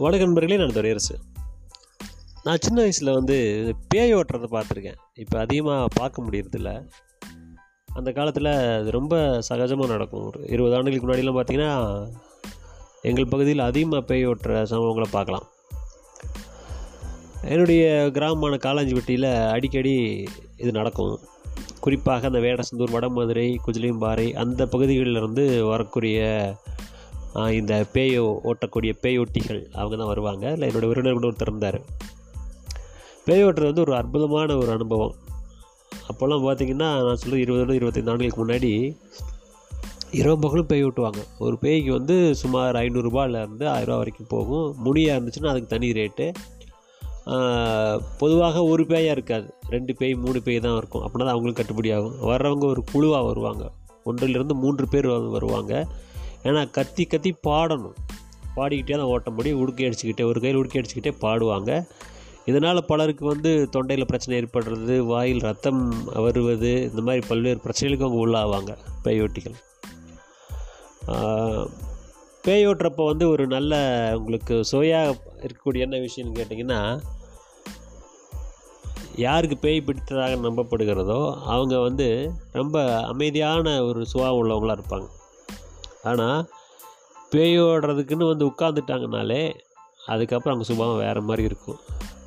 வணக்க நண்பர்களே நான் துரையரசு நான் சின்ன வயசில் வந்து பேய் ஓட்டுறதை பார்த்துருக்கேன். இப்போ அதிகமாக பார்க்க முடியறதில்ல. அந்த காலத்தில் அது ரொம்ப சகஜமாக நடக்கும். ஒரு இருபது ஆண்டுகளுக்கு முன்னாடிலாம் பார்த்தீங்கன்னா எங்கள் பகுதியில் அதிகமாக பேய் ஓட்டுற சம்பவங்களை பார்க்கலாம். என்னுடைய கிராமமான காலாஞ்சிப்பட்டியில் அடிக்கடி இது நடக்கும். குறிப்பாக அந்த வேடசந்தூர் வடமதுரை குஜிலியம்பாறை அந்த பகுதிகளில் இருந்து வரக்கூடிய இந்த பேயோ ஓட்டக்கூடிய பேய் ஒட்டிகள் அவங்க தான் வருவாங்க. இல்லை என்னோடய உறவினர் கூட ஒருத்தர் இருந்தார். பேய் ஓட்டுறது வந்து ஒரு அற்புதமான ஒரு அனுபவம். அப்போல்லாம் பார்த்தீங்கன்னா நான் சொல்ல இருபது இருபத்தைந்து ஆண்டுகளுக்கு முன்னாடி இரவு பகலும் பேய் ஓட்டுவாங்க. ஒரு பேய்க்கு வந்து சுமார் ஐநூறுரூபாலேருந்து ஆயிரரூபா வரைக்கும் போகும். முனியாக இருந்துச்சுன்னா அதுக்கு தனி ரேட்டு. பொதுவாக ஒரு பேயாக இருக்காது. ரெண்டு பேய் மூணு பேய் தான் இருக்கும். அப்படின்னா தான் அவங்களுக்கு கட்டுப்படி ஆகும். வர்றவங்க ஒரு குழுவாக வருவாங்க. ஒன்றிலிருந்து மூன்று பேர் வருவாங்க. ஏன்னா கத்தி கத்தி பாடணும். பாடிக்கிட்டே தான் ஓட்ட முடியும். உடுக்கி அடிச்சுக்கிட்டே ஒரு கையில் உடுக்கி அடிச்சுக்கிட்டே பாடுவாங்க. இதனால் பலருக்கு வந்து தொண்டையில் பிரச்சனை ஏற்படுறது வாயில் ரத்தம் வருவது இந்த மாதிரி பல்வேறு பிரச்சனைகளுக்கு அவங்க உள்ளாவாங்க பேயோட்டிகள். ஆஹ், பேய் ஓட்டுறப்போ வந்து ஒரு நல்ல உங்களுக்கு சுவையாக இருக்கக்கூடிய என்ன விஷயம்னு கேட்டிங்கன்னா யாருக்கு பேய் பிடித்ததாக நம்பப்படுகிறதோ அவங்க வந்து ரொம்ப அமைதியான ஒரு சுவா உள்ளவங்களாக இருப்பாங்க. ஆனால் பேய் ஓடுறதுக்குன்னு வந்து உட்காந்துட்டாங்கனாலே அதுக்கப்புறம் அவங்க சுபாவம் வேறு மாதிரி இருக்கும்.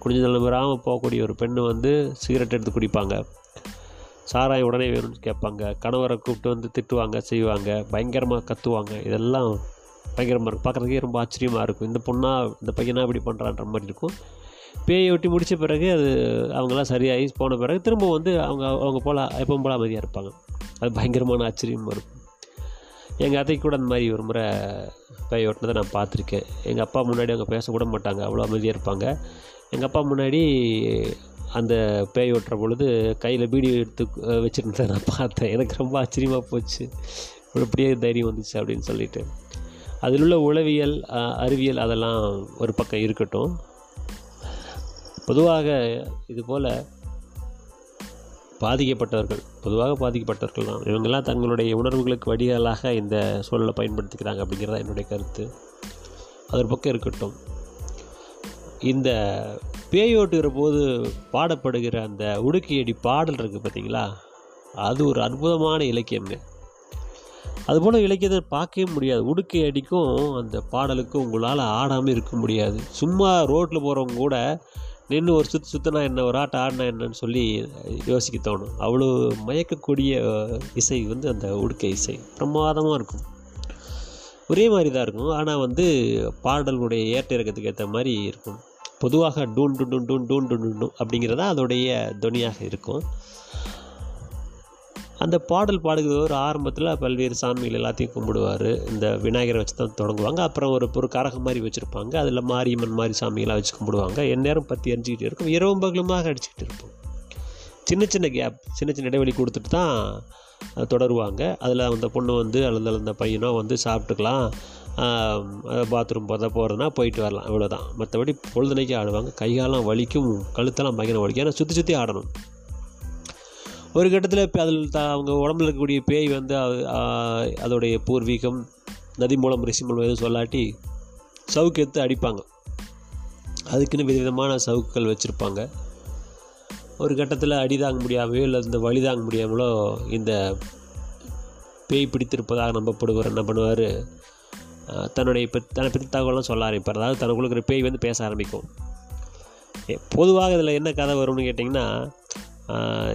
குடிஞ்ச நிலமராமல் போகக்கூடிய ஒரு பெண் வந்து சிகரெட் எடுத்து குடிப்பாங்க. சாராயம் உடனே வேணும்னு கேட்பாங்க. கணவரை கூப்பிட்டு வந்து திட்டுவாங்க செய்வாங்க பயங்கரமாக கத்துவாங்க. இதெல்லாம் பயங்கரமாக இருக்கும். பார்க்குறதுக்கே ரொம்ப ஆச்சரியமாக இருக்கும். இந்த பொண்ணா இந்த பையனா இப்படி பண்ணுறான்ற மாதிரி இருக்கும். பேயை ஒட்டி முடித்த பிறகு அது அவங்களாம் சரியாகி போன பிறகு திரும்ப வந்து அவங்க அவங்க போல் எப்பவும் போல் அமைதியாக இருப்பாங்க. அது பயங்கரமான ஆச்சரியமாக இருக்கும். எங்கள் அத்தைக்கு கூட அந்த மாதிரி ஒரு முறை பேய் ஓட்டினதை நான் பார்த்துருக்கேன். எங்கள் அப்பா முன்னாடி அவங்க பேசக்கூட மாட்டாங்க. அவ்வளோ அமைதியாக இருப்பாங்க. எங்கள் அப்பா முன்னாடி அந்த பேய் ஓட்டுற பொழுது கையில் பீடி எடுத்து வச்சுருந்ததை வச்சிருந்ததை நான் பார்த்தேன். எனக்கு ரொம்ப ஆச்சரியமாக போச்சு. இப்படியே தைரியம் வந்துச்சு அப்படின்னு சொல்லிட்டு. அதில் உள்ள உளவியல் அறிவியல் அதெல்லாம் ஒரு பக்கம் இருக்கட்டும். பொதுவாக இது போல் பாதிக்கப்பட்டவர்கள் பொதுவாக பாதிக்கப்பட்டவர்கள் தான். இவங்கெல்லாம் தங்களுடைய உணர்வுகளுக்கு வடிகாலாக இந்த சூழலை பயன்படுத்திக்கிறாங்க அப்படிங்கிறதா என்னுடைய கருத்து. அது ஒரு பக்கம் இருக்கட்டும். இந்த பேயோட்டுகிற போது பாடப்படுகிற அந்த உடுக்கியடி பாடல் இருக்குது பார்த்தீங்களா? அது ஒரு அற்புதமான இலக்கியம்ங்க அதுபோல் இலக்கியத்தை பார்க்கவே முடியாது. உடுக்கை அடிக்கும் அந்த பாடலுக்கும் உங்களால் ஆடாமல் இருக்க முடியாது. சும்மா ரோட்டில் போகிறவங்க கூட நின்று ஒரு சுற்று சுற்றினா என்ன ஒரு ஆட்டம் ஆடினா என்னன்னு சொல்லி யோசிக்க தோணும். அவ்வளோ மயக்கக்கூடிய இசை வந்து அந்த உடுக்கை இசை. பிரமாதமாக இருக்கும். ஒரே மாதிரி தான் இருக்கும். ஆனால் வந்து பாடல்களுடைய ஏற்ற இறக்கத்துக்கு ஏற்ற மாதிரி இருக்கும். பொதுவாக டூன் டு டூன் டூன் டூன் டூன் டூன் அப்படிங்கிறதா அதோடைய துணியாக இருக்கும். அந்த பாடல் பாடுகிறவர் ஆரம்பத்தில் பல்வேறு சாமிகள் எல்லாத்தையும் கும்பிடுவார். இந்த விநாயகரை வச்சு தான் தொடங்குவாங்க. அப்புறம் ஒரு ஒரு கரகம் மாதிரி வச்சுருப்பாங்க. அதில் மாரியம்மன் மாதிரி சாமிகளாக வச்சு கும்பிடுவாங்க. எந்நேரம் பற்றி எரிஞ்சிக்கிட்டே இருக்கும். இரவும் பகலுமாக அடிச்சுக்கிட்டு இருப்போம். சின்ன சின்ன கேப் சின்ன சின்ன இடைவெளி கொடுத்துட்டு தான் தொடருவாங்க. அதில் அந்த பொண்ணு வந்து அல்லது அந்த பையனோ வந்து சாப்பிட்டுக்கலாம். பாத்ரூம் போதா போகிறதுனா போயிட்டு வரலாம். இவ்வளோதான் மற்றபடி பொழுதுனைக்கு ஆடுவாங்க. கைகாலம் வலிக்கும் கழுத்தெல்லாம் பயங்கரம் வலிக்கும். ஏன்னா சுற்றி சுற்றி ஆடணும். ஒரு கட்டத்தில் இப்போ அதில் த அவங்க உடம்புல இருக்கக்கூடிய பேய் வந்து அது- அதோடைய பூர்வீகம் நதி மூலம் ரிஷி மூலம் எதுவும் சொல்லாட்டி சவுக்கு எடுத்து அடிப்பாங்க. அதுக்குன்னு விதவிதமான சவுக்குகள் வச்சுருப்பாங்க. ஒரு கட்டத்தில் அடி தாங்க முடியாமையோ இல்லை இந்த வழி தாங்க முடியாமலோ இந்த பேய் பிடித்திருப்பதாக நம்பப்படுவர் என்ன பண்ணுவார்? தன்னுடைய இப்போ தன்னை பற்றி தகவலாம் சொல்ல ஆரம்பிப்பார். அதாவது தனக்குள்ள இருக்கிற பேய் வந்து பேச ஆரம்பிக்கும். பொதுவாக இதில் என்ன கதை வரும்னு கேட்டிங்கன்னா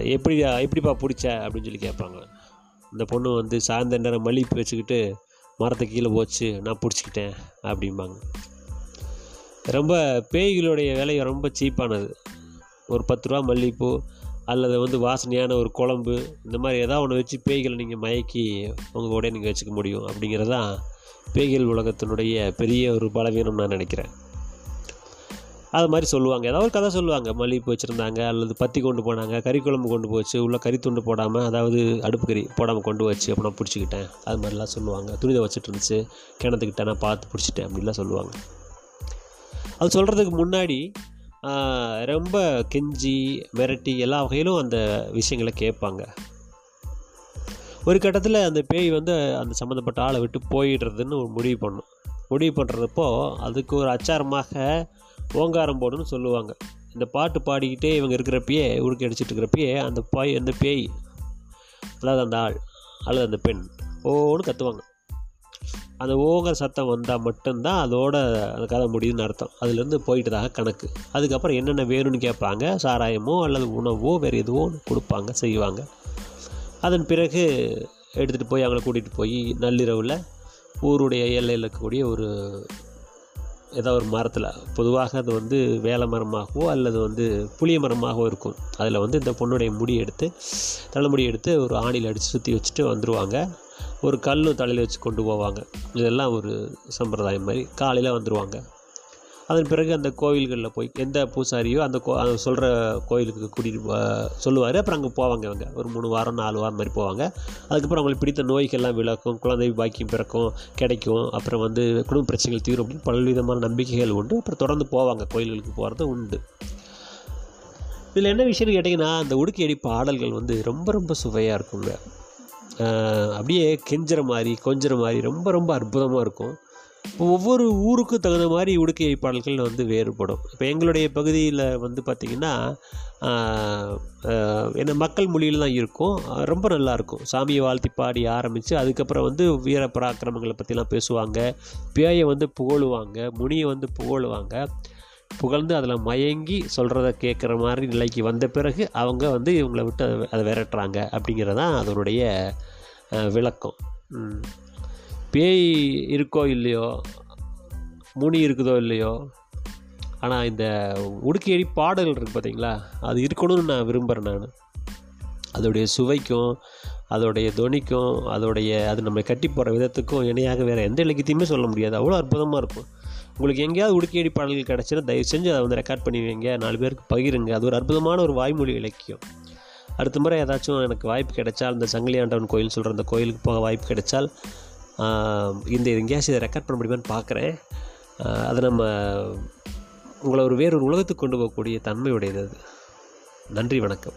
எப்படி எப்படிப்பா பிடிச்ச? அப்படின்னு சொல்லி கேட்பாங்க. இந்த பொண்ணு வந்து சாயந்தர நேரம் மல்லிகைப்பூ வச்சுக்கிட்டு மரத்துக்கு கீழே போச்சு நான் பிடிச்சிக்கிட்டேன் அப்படிம்பாங்க. ரொம்ப பேய்களுடைய விலை ரொம்ப சீப்பானது. ஒரு பத்து ரூபா மல்லிகைப்பூ அல்லது வந்து வாசனையான ஒரு குழம்பு இந்த மாதிரி ஏதாவது ஒன்று வச்சு பேய்களை நீங்கள் மயக்கி உங்கள் கூட நீங்கள் வச்சுக்க முடியும் அப்படிங்கிறதான் பேய்கள் உலகத்தினுடைய பெரிய ஒரு பலவீனம் நான் நினைக்கிறேன். அது மாதிரி சொல்லுவாங்க. ஏதாவது ஒரு கதை சொல்லுவாங்க. மல்லிகைப்பூ வச்சுருந்தாங்க அல்லது பத்தி கொண்டு போனாங்க கறி குழம்பு கொண்டு போச்சு உள்ள கறி துண்டு போடாமல் அதாவது அடுப்பு கறி போடாமல் கொண்டு வச்சு அப்போ நான் பிடிச்சிக்கிட்டேன். அது மாதிரிலாம் சொல்லுவாங்க. துணிதை வச்சுட்டு இருந்துச்சு. கிணத்துக்கிட்ட நான் பார்த்து பிடிச்சிட்டேன் அப்படிலாம் சொல்லுவாங்க. அது சொல்கிறதுக்கு முன்னாடி ரொம்ப கெஞ்சி மிரட்டி எல்லா வகையிலும் அந்த விஷயங்களை கேட்பாங்க. ஒரு கட்டத்தில் அந்த பேய் வந்து அந்த சம்மந்தப்பட்ட ஆளை விட்டு போயிடுறதுன்னு ஒரு முடிவு பண்ணும். முடிவு பண்ணுறப்போ அதுக்கு ஒரு அச்சாரமாக ஓங்காரம் போடுன்னு சொல்லுவாங்க. இந்த பாட்டு பாடிக்கிட்டே இவங்க இருக்கிறப்பயே உடுக்கி அடிச்சிட்டு இருக்கிறப்பயே அந்த பாய் அந்த பேய் அதாவது அந்த ஆள் அல்லது அந்த பெண் ஓன்னு கற்றுவாங்க அந்த ஓங்கிற சத்தம் வந்தால் மட்டும்தான் அதோட அந்த கதை முடியுதுன்னு அர்த்தம். அதுலேருந்து போயிட்டதாக கணக்கு. அதுக்கப்புறம் என்னென்ன வேணும்னு கேட்பாங்க. சாராயமோ அல்லது உணவோ வேறு எதுவோ கொடுப்பாங்க செய்வாங்க. அதன் பிறகு எடுத்துகிட்டு போய் அவங்கள கூட்டிகிட்டு போய் நள்ளிரவில் ஊருடைய எல்லையில் இருக்கக்கூடிய ஒரு ஏதோ ஒரு மரத்தில். பொதுவாக அது வந்து வேலை மரமாகவோ அல்லது வந்து புளிய மரமாகவோ இருக்கும். அதில் வந்து இந்த பொண்ணுடைய முடி எடுத்து தலைமுடி எடுத்து ஒரு ஆணியில் அடித்து சுற்றி வச்சுட்டு வந்துடுவாங்க ஒரு கல்லும் தலையில் வச்சு கொண்டு போவாங்க. இதெல்லாம் ஒரு சம்பிரதாயம் மாதிரி காலையில் வந்துடுவாங்க அதன் பிறகு அந்த கோவில்களில் போய் எந்த பூசாரியோ அந்த கோ சொல்கிற கோயிலுக்கு கூட்டிகிட்டு சொல்லுவார். அப்புறம் அங்கே போவாங்க இவங்க. ஒரு மூணு வாரம் நாலு வாரம் மாதிரி போவாங்க. அதுக்கப்புறம் அவங்களுக்கு பிடித்த நோய்கள்லாம் விளக்கும் குழந்தை பாக்கியம் பிறக்கும் கிடைக்கும். அப்புறம் வந்து குடும்ப பிரச்சனைகள் தீரும் அப்படின்னு பல்விதமான நம்பிக்கைகள் உண்டு. அப்புறம் தொடர்ந்து போவாங்க. கோயில்களுக்கு போகிறது உண்டு. இதில் என்ன விஷயம்னு கேட்டிங்கன்னா அந்த உடுக்கையடி பாடல்கள் வந்து ரொம்ப ரொம்ப சுவையாக இருக்குங்க. அப்படியே கெஞ்சுற மாதிரி கொஞ்சுற மாதிரி ரொம்ப ரொம்ப அற்புதமாக இருக்கும். ஒவ்வொரு ஊருக்கும் தகுந்த மாதிரி உடுக்கை பாடல்கள் வந்து வேறுபடும். இப்போ எங்களுடைய பகுதியில் வந்து பார்த்திங்கன்னா என்ன மக்கள் மொழியில் தான் இருக்கும். ரொம்ப நல்லாயிருக்கும் சாமியை வாழ்த்தி பாடி ஆரம்பித்து அதுக்கப்புறம் வந்து வீர பராக்கிரமங்களை பற்றிலாம் பேசுவாங்க. பேயை வந்து புகழுவாங்க முனியை வந்து புகழுவாங்க. புகழ்ந்து அதில் மயங்கி சொல்கிறத கேட்குற மாதிரி நிலைக்கு வந்த பிறகு அவங்க வந்து இவங்களை விட்டு அதை அதை விரட்டுறாங்க அப்படிங்கிறதான் அதனுடைய விளக்கம். ம். பேய் இருக்கோ இல்லையோ முனி இருக்குதோ இல்லையோ ஆனால் இந்த உடுக்கையடி பாடல்கள் இருக்குது பார்த்தீங்களா அது இருக்கணும்னு நான் விரும்புகிறேன் நான். அதோடைய சுவைக்கும் அதோடைய துணிக்கும் அதோடைய அது நம்ம கட்டி போகிற விதத்துக்கும் இணையாக வேறு எந்த இலக்கியத்தையுமே சொல்ல முடியாது. அவ்வளோ அற்புதமாக இருக்கும். உங்களுக்கு எங்கேயாவது உடுக்கையடி பாடல்கள் கிடச்சினா தயவு செஞ்சு அதை வந்து ரெக்கார்ட் பண்ணி வைங்க. நாலு பேருக்கு பகிருங்க. அது ஒரு அற்புதமான ஒரு வாய்மொழி இலக்கியம். அடுத்த முறை ஏதாச்சும் எனக்கு வாய்ப்பு கிடைச்சால் இந்த சங்கிலியாண்டவன் கோயில் சொல்கிற அந்த கோயிலுக்கு போக வாய்ப்பு கிடைச்சால் இந்த எங்கேயாச்சும் இதை ரெக்கார்ட் பண்ண முடியுமான்னு பார்க்குறேன். அதை நம்ம உங்களை ஒரு வேறொரு உலகத்துக்கு கொண்டு போகக்கூடிய தன்மையுடையது அது. நன்றி வணக்கம்.